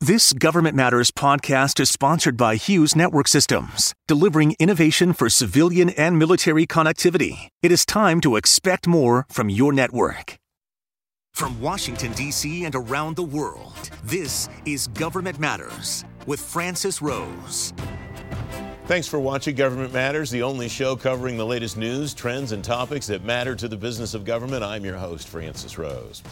This Government Matters podcast is sponsored by Hughes Network Systems, delivering innovation for civilian and military connectivity. It is time to expect more from your network. From Washington, D.C. and around the world, this is Government Matters with Francis Rose. Thanks for watching Government Matters, the only show covering the latest news, trends, and topics that matter to the business of government. I'm your host, Francis Rose.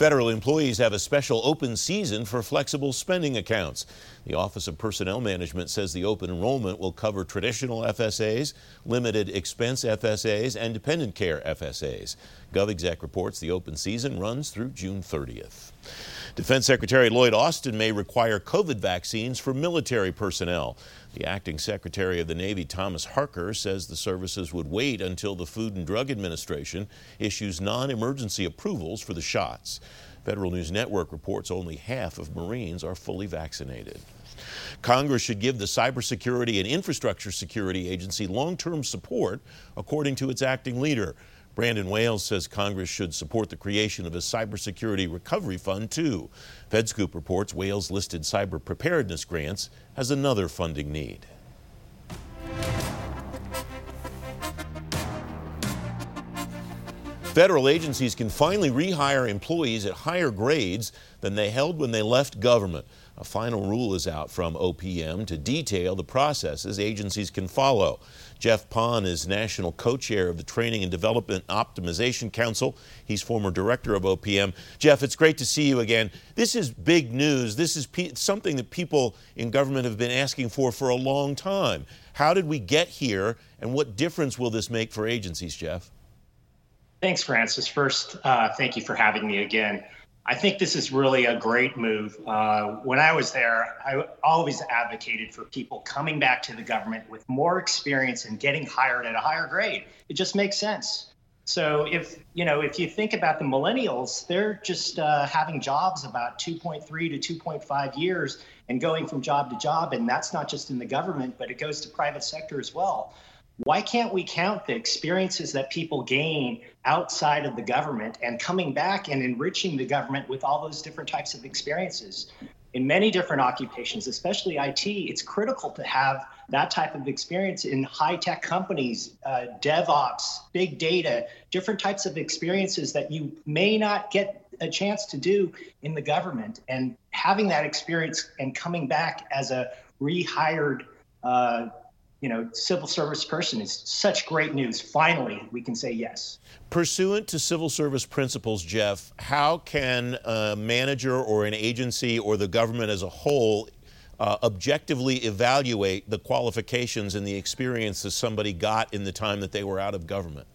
Federal employees have a special open season for flexible spending accounts. The Office of Personnel Management says the open enrollment will cover traditional FSAs, limited expense FSAs, and dependent care FSAs. GovExec reports the open season runs through June 30th. Defense Secretary Lloyd Austin may require COVID vaccines for military personnel. The acting Secretary of the Navy, Thomas Harker, says the services would wait until the Food and Drug Administration issues non emergency approvals for the shots. Federal News Network reports only half of Marines are fully vaccinated. Congress should give the Cybersecurity and Infrastructure Security Agency long term support, according to its acting leader. Brandon Wales says Congress should support the creation of a cybersecurity recovery fund, too. FedScoop reports Wales listed cyber preparedness grants as another funding need. Federal agencies can finally rehire employees at higher grades than they held when they left government. A final rule is out from OPM to detail the processes agencies can follow. Jeff Pon is national co chair of the Training and Development Optimization Council. He's former director of OPM. Jeff, it's great to see you again. This is big news. This is pe- something that people in government have been asking for for a long time. How did we get here, and what difference will this make for agencies, Jeff? Thanks, Francis. First, uh, thank you for having me again. I think this is really a great move. Uh, when I was there, I always advocated for people coming back to the government with more experience and getting hired at a higher grade. It just makes sense. So if you know, if you think about the millennials, they're just uh, having jobs about 2.3 to 2.5 years and going from job to job, and that's not just in the government, but it goes to private sector as well why can't we count the experiences that people gain outside of the government and coming back and enriching the government with all those different types of experiences? In many different occupations, especially IT, it's critical to have that type of experience in high tech companies, uh, DevOps, big data, different types of experiences that you may not get a chance to do in the government. And having that experience and coming back as a rehired uh, you know, civil service person is such great news. Finally, we can say yes. Pursuant to civil service principles, Jeff, how can a manager or an agency or the government as a whole uh, objectively evaluate the qualifications and the experience that somebody got in the time that they were out of government?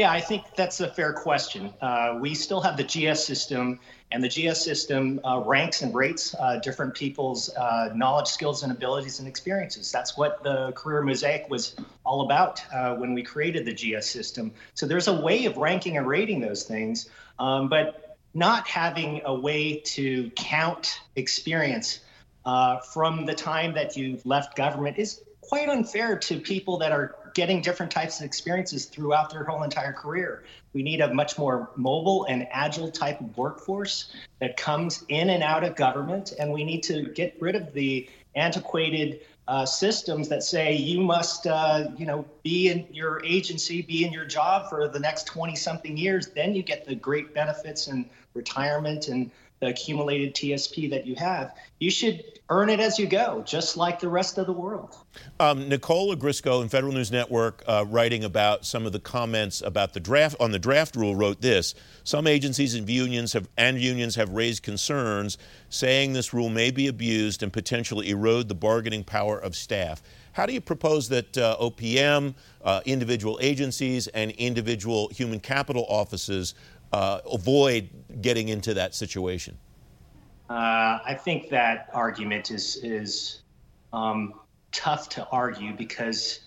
Yeah, I think that's a fair question. Uh, we still have the GS system, and the GS system uh, ranks and rates uh, different people's uh, knowledge, skills, and abilities and experiences. That's what the Career Mosaic was all about uh, when we created the GS system. So there's a way of ranking and rating those things, um, but not having a way to count experience uh, from the time that you've left government is quite unfair to people that are getting different types of experiences throughout their whole entire career. We need a much more mobile and agile type of workforce that comes in and out of government, and we need to get rid of the antiquated uh, systems that say you must, uh, you know, be in your agency, be in your job for the next 20 something years. Then you get the great benefits and retirement and the accumulated TSP that you have. You should earn it as you go, just like the rest of the world. Um, Nicole Ogrysko in Federal News Network, uh, writing about some of the comments about the draft on the draft rule, wrote this: Some agencies and unions have and unions have raised concerns, saying this rule may be abused and potentially erode the bargaining power of staff. How do you propose that uh, OPM, uh, individual agencies, and individual human capital offices uh, avoid getting into that situation? Uh, I think that argument is is um, tough to argue because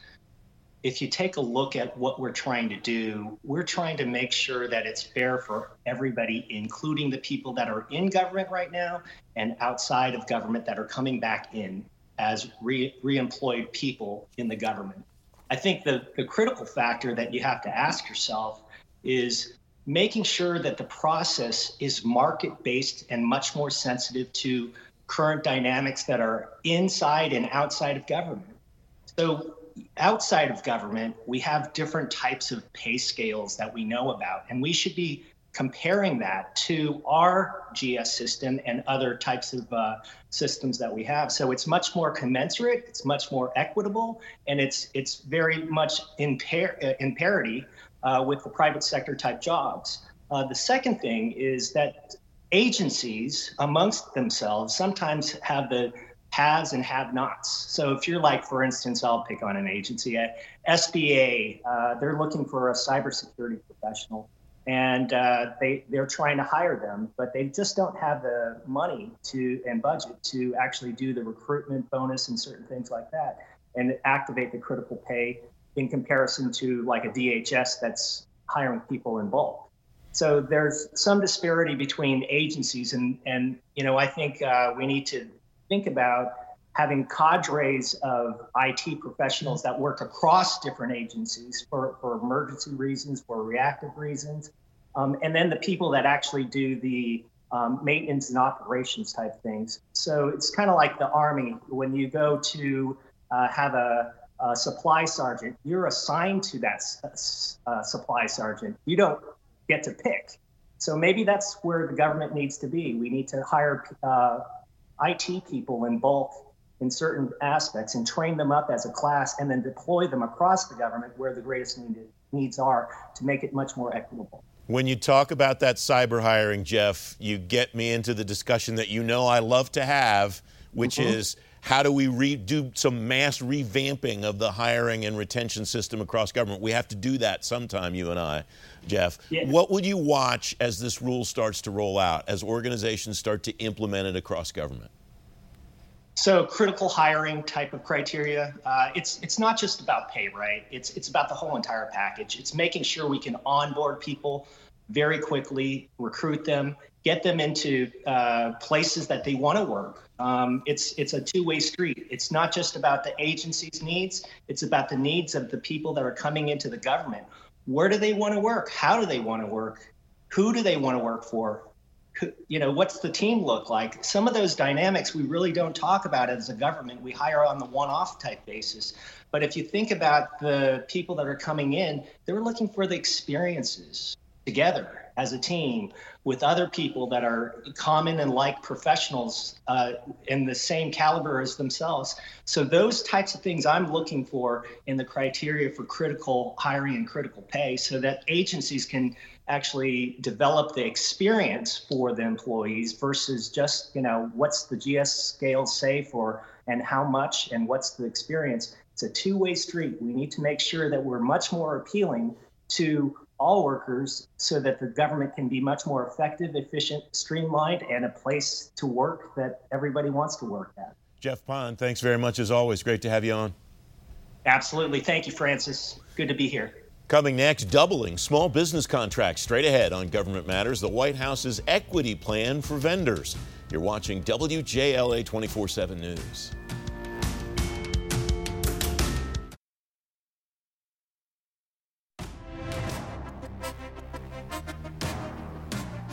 if you take a look at what we're trying to do, we're trying to make sure that it's fair for everybody, including the people that are in government right now and outside of government that are coming back in as re- reemployed people in the government. I think the, the critical factor that you have to ask yourself is making sure that the process is market based and much more sensitive to current dynamics that are inside and outside of government. So, outside of government, we have different types of pay scales that we know about, and we should be comparing that to our GS system and other types of uh, systems that we have. So it's much more commensurate, it's much more equitable, and it's it's very much in, par- uh, in parity uh, with the private sector type jobs. Uh, the second thing is that agencies amongst themselves sometimes have the haves and have nots. So if you're like, for instance, I'll pick on an agency at SBA, uh, they're looking for a cybersecurity professional and uh, they they're trying to hire them, but they just don't have the money to and budget to actually do the recruitment bonus and certain things like that, and activate the critical pay in comparison to like a DHS that's hiring people in bulk. So there's some disparity between agencies, and and you know I think uh, we need to think about having cadres of IT professionals that work across different agencies for, for emergency reasons, for reactive reasons, um, and then the people that actually do the um, maintenance and operations type things. So it's kind of like the Army. When you go to uh, have a, a, supply sergeant, you're assigned to that uh, supply sergeant. You don't get to pick. So maybe that's where the government needs to be. We need to hire uh, IT people in bulk in certain aspects and train them up as a class and then deploy them across the government where the greatest need, needs are to make it much more equitable. When you talk about that cyber hiring, Jeff, you get me into the discussion that you know I love to have, which mm-hmm. is how do we re- do some mass revamping of the hiring and retention system across government? We have to do that sometime, you and I, Jeff. Yeah. What would you watch as this rule starts to roll out, as organizations start to implement it across government? So critical hiring type of criteria, uh, it's it's not just about pay, right? It's it's about the whole entire package. It's making sure we can onboard people very quickly, recruit them, get them into uh, places that they want to work. Um, it's it's a two-way street. It's not just about the agency's needs. It's about the needs of the people that are coming into the government. Where do they want to work? How do they want to work? Who do they want to work for? you know what's the team look like some of those dynamics we really don't talk about as a government we hire on the one-off type basis but if you think about the people that are coming in they're looking for the experiences together as a team with other people that are common and like professionals uh, in the same caliber as themselves. So, those types of things I'm looking for in the criteria for critical hiring and critical pay so that agencies can actually develop the experience for the employees versus just, you know, what's the GS scale say for and how much and what's the experience. It's a two way street. We need to make sure that we're much more appealing to all workers so that the government can be much more effective, efficient, streamlined, and a place to work that everybody wants to work at. Jeff Pon, thanks very much as always. Great to have you on. Absolutely. Thank you, Francis. Good to be here. Coming next, doubling small business contracts. Straight ahead on Government Matters, the White House's equity plan for vendors. You're watching WJLA 24 7 News.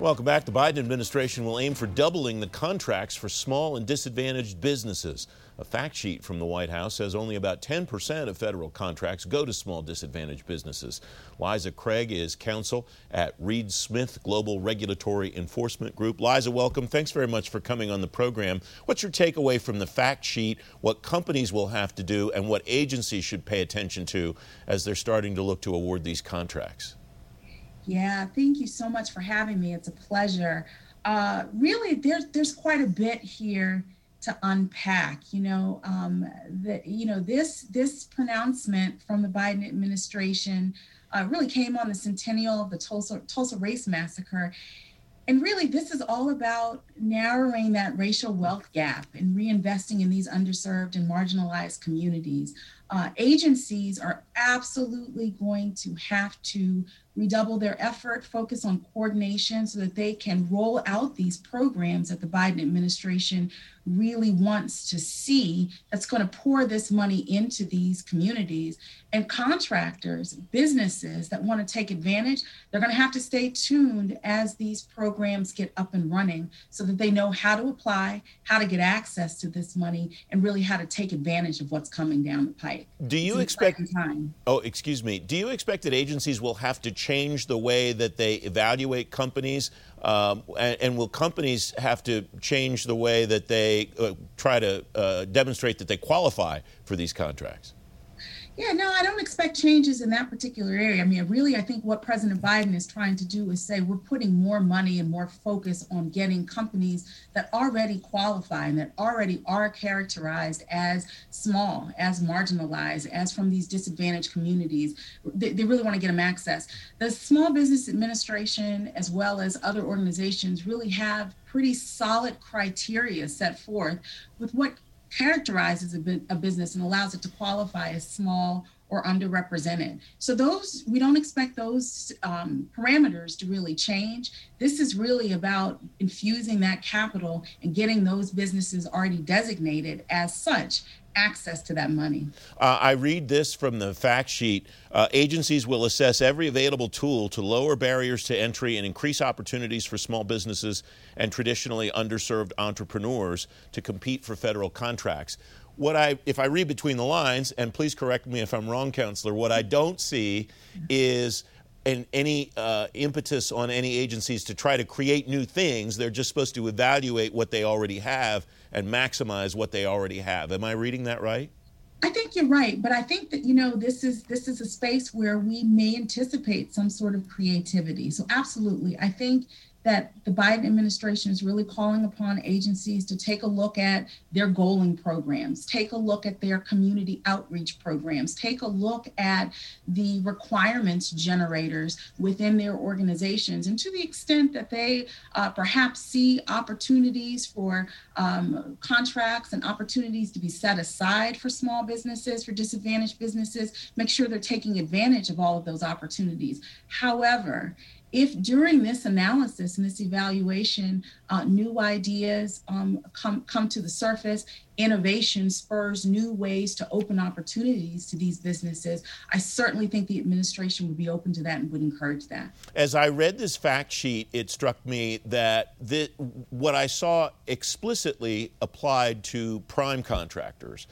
Welcome back. The Biden administration will aim for doubling the contracts for small and disadvantaged businesses. A fact sheet from the White House says only about 10% of federal contracts go to small disadvantaged businesses. Liza Craig is counsel at Reed Smith Global Regulatory Enforcement Group. Liza, welcome. Thanks very much for coming on the program. What's your takeaway from the fact sheet, what companies will have to do, and what agencies should pay attention to as they're starting to look to award these contracts? Yeah, thank you so much for having me. It's a pleasure. Uh, really, there's there's quite a bit here to unpack. You know, um, that you know this this pronouncement from the Biden administration uh, really came on the centennial of the Tulsa Tulsa race massacre. And really, this is all about narrowing that racial wealth gap and reinvesting in these underserved and marginalized communities. uh, agencies are absolutely going to have to redouble their effort, focus on coordination so that they can roll out these programs that the Biden administration really wants to see that's going to pour this money into these communities. And contractors, businesses that want to take advantage, they're going to have to stay tuned as these programs get up and running so that they know how to apply, how to get access to this money, and really how to take advantage of what's coming down the pike. Do you expect time? Oh, excuse me. Do you expect that agencies will have to change the way that they evaluate companies? Um, and, and, will companies have to change the way that they uh, try to uh, demonstrate that they qualify for these contracts? Yeah, no, I don't expect changes in that particular area. I mean, really, I think what President Biden is trying to do is say we're putting more money and more focus on getting companies that already qualify and that already are characterized as small, as marginalized, as from these disadvantaged communities. They, they really want to get them access. The Small Business Administration, as well as other organizations, really have pretty solid criteria set forth with what characterizes a, bu- a business and allows it to qualify as small or underrepresented. So those we don't expect those um, parameters to really change. This is really about infusing that capital and getting those businesses already designated as such access to that money. Uh, I read this from the fact sheet. Uh, agencies will assess every available tool to lower barriers to entry and increase opportunities for small businesses and traditionally underserved entrepreneurs to compete for federal contracts. What I, if I read between the lines, and please correct me if I'm wrong, Counselor, what I don't see is and any uh, impetus on any agencies to try to create new things. They're just supposed to evaluate what they already have and maximize what they already have. Am I reading that right? I think you're right, but I think that you know this is this is a space where we may anticipate some sort of creativity. So absolutely, I think that the Biden administration is really calling upon agencies to take a look at their goaling programs, take a look at their community outreach programs, take a look at the requirements generators within their organizations. And to the extent that they uh, perhaps see opportunities for um, contracts and opportunities to be set aside for small businesses, for disadvantaged businesses, make sure they're taking advantage of all of those opportunities. However, if during this analysis and this evaluation, uh, new ideas um, come, come to the surface, innovation spurs new ways to open opportunities to these businesses, I certainly think the administration would be open to that and would encourage that. As I read this fact sheet, it struck me that the, what I saw explicitly applied to prime contractors.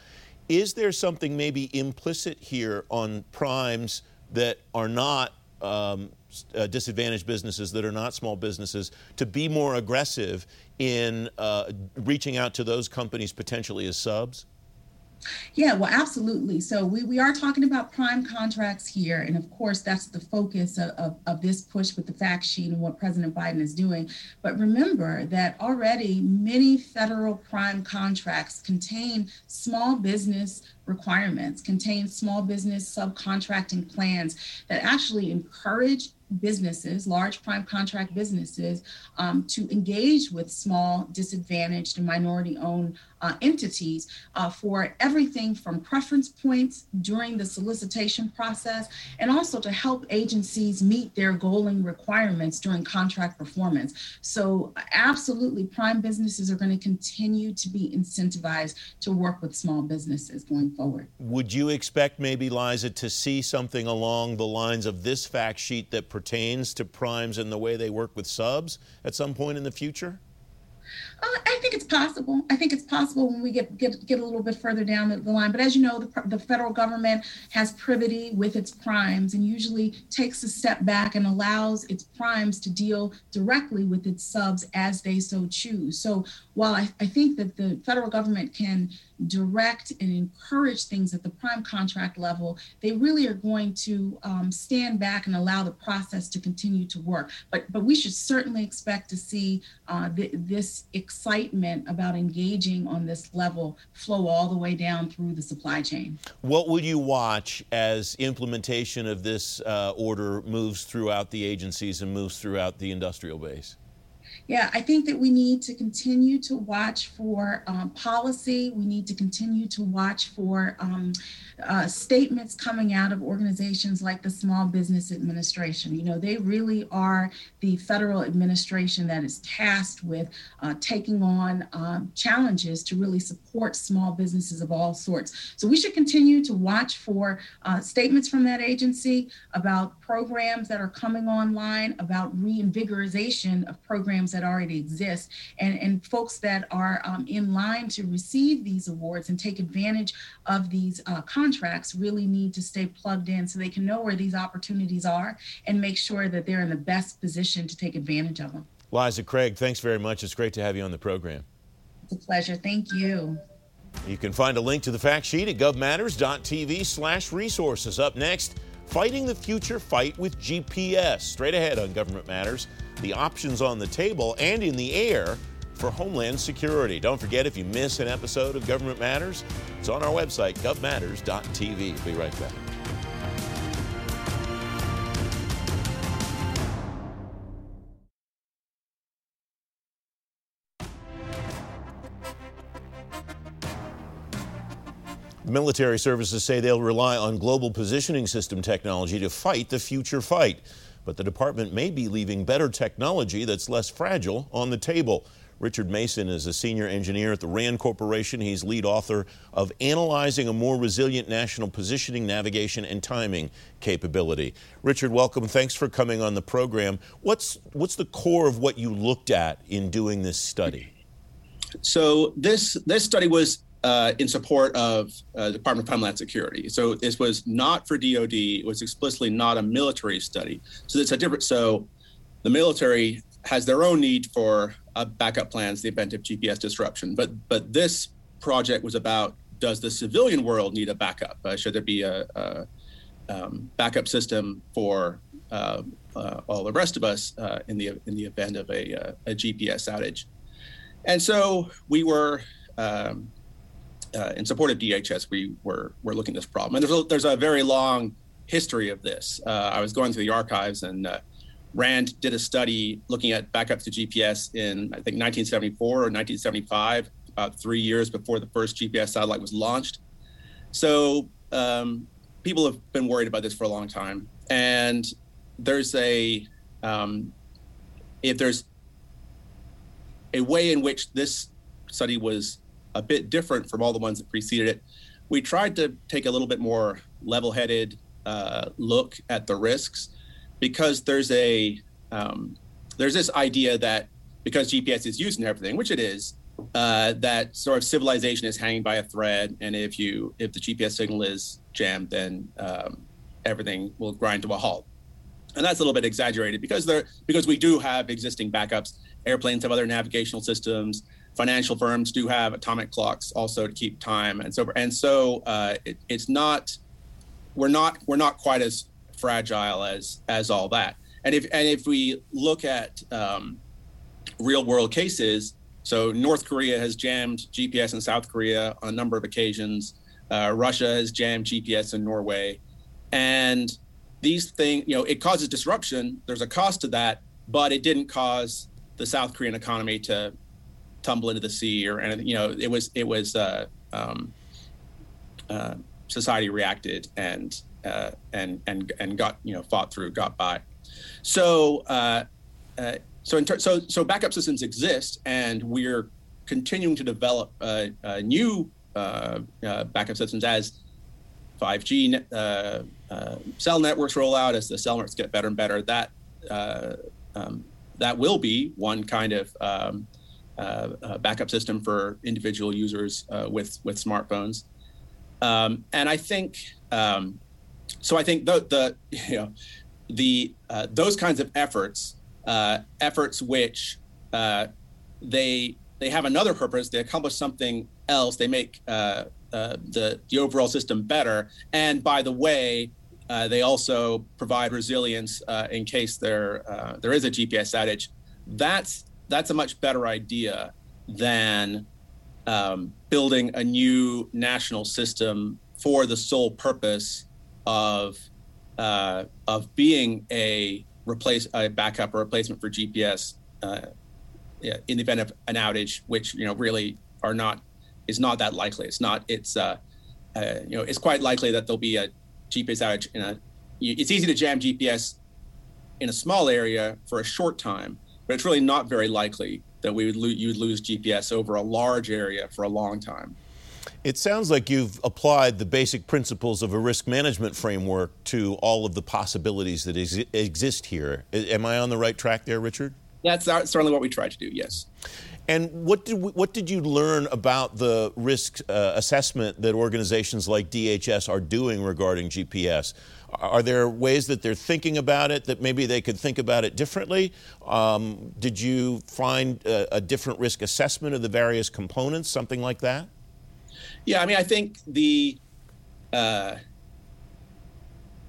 Is there something maybe implicit here on primes that are not um, uh, disadvantaged businesses that are not small businesses to be more aggressive in uh, reaching out to those companies potentially as subs? Yeah, well, absolutely. So we, we are talking about prime contracts here. And of course, that's the focus of, of, of, this push with the fact sheet and what President Biden is doing. But remember that already many federal prime contracts contain small business requirements, contain small business subcontracting plans that actually encourage businesses, large prime contract businesses, um, to engage with small, disadvantaged, and minority owned uh, entities uh, for everything from preference points during the solicitation process and also to help agencies meet their goaling requirements during contract performance. So, absolutely, prime businesses are going to continue to be incentivized to work with small businesses going forward. Would you expect maybe, Liza, to see something along the lines of this fact sheet that pertains to primes and the way they work with subs at some point in the future? Uh, I think it's possible. I think it's possible when we get get, get a little bit further down the, the line. But as you know, the, the federal government has privity with its primes and usually takes a step back and allows its primes to deal directly with its subs as they so choose. So while I, I think that the federal government can direct and encourage things at the prime contract level, they really are going to um, stand back and allow the process to continue to work. But but we should certainly expect to see uh, th- this excitement about engaging on this level flow all the way down through the supply chain. What will you watch as implementation of this uh, order moves throughout the agencies and moves throughout the industrial base? Yeah, I think that we need to continue to watch for um, policy. We need to continue to watch for um, uh, statements coming out of organizations like the Small Business Administration. You know, they really are the federal administration that is tasked with uh, taking on um, challenges to really support small businesses of all sorts. So we should continue to watch for uh, statements from that agency about programs that are coming online, about reinvigorization of programs that already exist, and, and folks that are um, in line to receive these awards and take advantage of these uh, contracts really need to stay plugged in so they can know where these opportunities are and make sure that they're in the best position to take advantage of them. Liza Craig, thanks very much. It's great to have you on the program. It's a pleasure. Thank you. You can find a link to the fact sheet at govmatters.tv slash resources. Up next, fighting the future fight with GPS. Straight ahead on Government Matters, the options on the table and in the air for Homeland Security. Don't forget, if you miss an episode of Government Matters, it's on our website, govmatters.tv. Be right back. Military services say they'll rely on global positioning system technology to fight the future fight. But the department may be leaving better technology that's less fragile on the table. Richard Mason is a senior engineer at the RAND Corporation. He's lead author of Analyzing a More Resilient National Positioning, Navigation, and Timing Capability. Richard, welcome. Thanks for coming on the program. What's, what's the core of what you looked at in doing this study? So this this study was uh, in support of uh, Department of Homeland Security. So this was not for DoD. It was explicitly not a military study. So it's a different. So the military has their own need for uh, backup plans the event of GPS disruption. But but this project was about does the civilian world need a backup? Uh, should there be a, a um, backup system for uh, uh, all the rest of us in the in the event of a, a GPS outage? And so we were um, uh, in support of DHS, we were were looking at this problem, and there's a, there's a very long history of this. Uh, I was going through the archives, and uh, Rand did a study looking at backups to GPS in I think 1974 or 1975, about three years before the first GPS satellite was launched. So um, people have been worried about this for a long time, and there's a um, if there's a way in which this study was a bit different from all the ones that preceded it. We tried to take a little bit more level headed uh, look at the risks because there's a um, there's this idea that because GPS is used in everything, which it is, uh, that sort of civilization is hanging by a thread, and if you if the GPS signal is jammed, then um, everything will grind to a halt. And that's a little bit exaggerated because there because we do have existing backups. Airplanes have other navigational systems financial firms do have atomic clocks also to keep time and so and so uh, it, it's not we're not we're not quite as fragile as as all that. And if and if we look at um, real world cases so north korea has jammed gps in south korea on a number of occasions. Uh, russia has jammed gps in norway. And these things you know it causes disruption. There's a cost to that but it didn't cause the south korean economy to tumble into the sea or anything. You know, it was it was uh, um, uh, society reacted and uh, and and and got you know fought through, got by. So uh, uh, so ter- so so backup systems exist, and we're continuing to develop uh, new backup systems as 5G uh cell networks roll out, as the cell networks get better and better. That um, that will be one kind of um, uh, backup system for individual users uh, with with smartphones. Um, and I think um, so. I think the, the you know the uh, those kinds of efforts, uh, efforts which uh, they they have another purpose. They accomplish something else. They make uh, the the overall system better. And by the way, they also provide resilience in case there there is a GPS outage. That's that's a much better idea than um, building a new national system for the sole purpose of uh, of being a replace a backup or replacement for GPS uh, in the event of an outage, which you know really are not is not that likely. It's not. It's uh, uh, you know it's quite likely that there'll be a GPS outage in a. It's easy to jam GPS in a small area for a short time, but it's really not very likely that we would lo- you would lose GPS over a large area for a long time. It sounds like you've applied the basic principles of a risk management framework to all of the possibilities that ex- exist here. Am I on the right track there, Richard? That's certainly what we try to do. Yes. And what did we, what did you learn about the risk uh, assessment that organizations like DHS are doing regarding GPS? Are there ways that they're thinking about it that maybe they could think about it differently? Um, did you find a, a, different risk assessment of the various components, something like that? Yeah, I mean, I think the uh,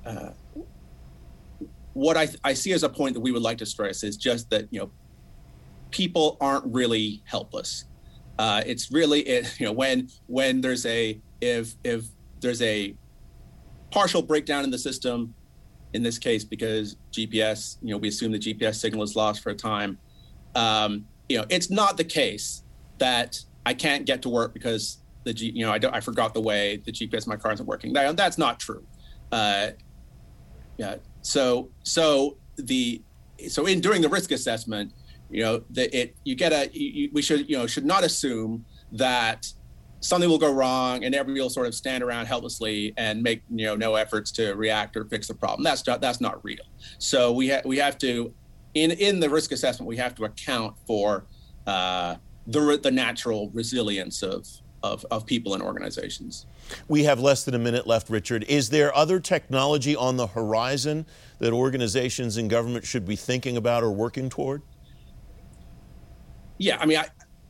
uh, what I, I see as a point that we would like to stress is just that you know people aren't really helpless. Uh, it's really it, you know when when there's a if if there's a partial breakdown in the system, in this case because GPS you know we assume the GPS signal is lost for a time. Um, you know it's not the case that I can't get to work because the G, you know I don't I forgot the way the GPS my car isn't working. That, that's not true. Uh, yeah. So so the so in during the risk assessment, you know, that it you get a you, we should you know should not assume that something will go wrong and everybody will sort of stand around helplessly and make you know no efforts to react or fix the problem. That's not that's not real. So we have we have to in in the risk assessment we have to account for uh, the the natural resilience of of, of people and organizations. We have less than a minute left, Richard. Is there other technology on the horizon that organizations and government should be thinking about or working toward? Yeah, I mean, I,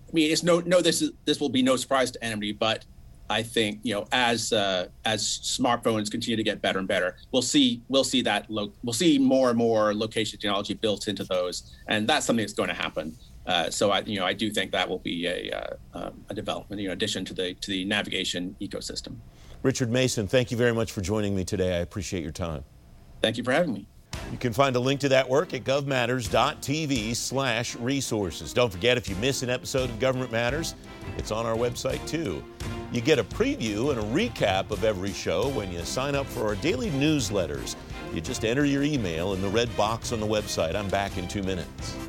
I mean, it's no, no. This is this will be no surprise to anybody, but I think you know, as uh, as smartphones continue to get better and better, we'll see we'll see that lo- we'll see more and more location technology built into those, and that's something that's going to happen. Uh, so I, you know, I do think that will be a, uh, um, a development, you know, addition to the to the navigation ecosystem. Richard Mason, thank you very much for joining me today. I appreciate your time. Thank you for having me. You can find a link to that work at govmatters.tv slash resources. Don't forget, if you miss an episode of Government Matters, it's on our website too. You get a preview and a recap of every show when you sign up for our daily newsletters. You just enter your email in the red box on the website. I'm back in two minutes.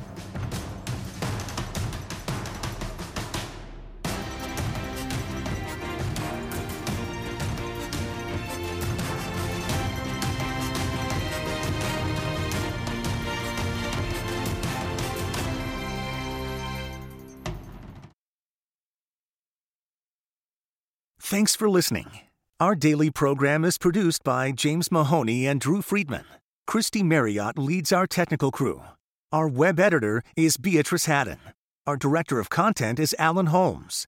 Thanks for listening. Our daily program is produced by James Mahoney and Drew Friedman. Christy Marriott leads our technical crew. Our web editor is Beatrice Haddon. Our director of content is Alan Holmes.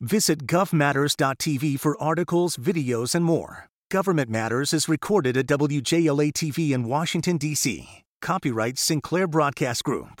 Visit govmatters.tv for articles, videos, and more. Government Matters is recorded at WJLA TV in Washington, D.C. Copyright Sinclair Broadcast Group.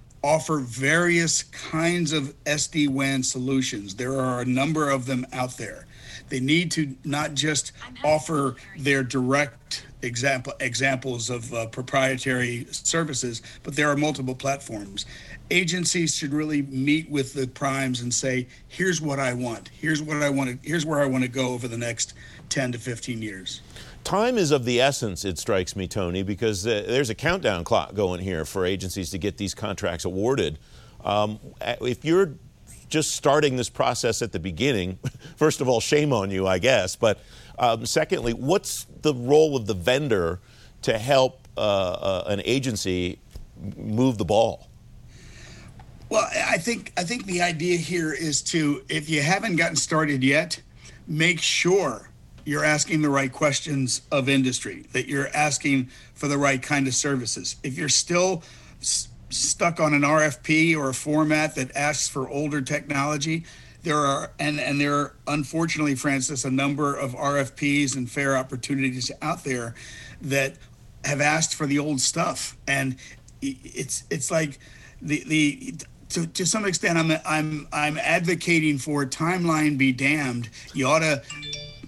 offer various kinds of SD WAN solutions. There are a number of them out there. They need to not just offer their direct example examples of uh, proprietary services, but there are multiple platforms. Agencies should really meet with the primes and say, "Here's what I want. Here's what I want to. Here's where I want to go over the next 10 to 15 years." Time is of the essence, it strikes me, Tony, because uh, there's a countdown clock going here for agencies to get these contracts awarded. Um, if you're just starting this process at the beginning, first of all, shame on you, I guess. But um, secondly, what's the role of the vendor to help uh, uh, an agency move the ball? Well, I think I think the idea here is to, if you haven't gotten started yet, make sure you're asking the right questions of industry, that you're asking for the right kind of services. If you're still stuck on an RFP or a format that asks for older technology. There are and and there are unfortunately, Francis, a number of RFPs and fair opportunities out there that have asked for the old stuff, and it's it's like the the to, to some extent I'm I'm I'm advocating for timeline be damned. You ought to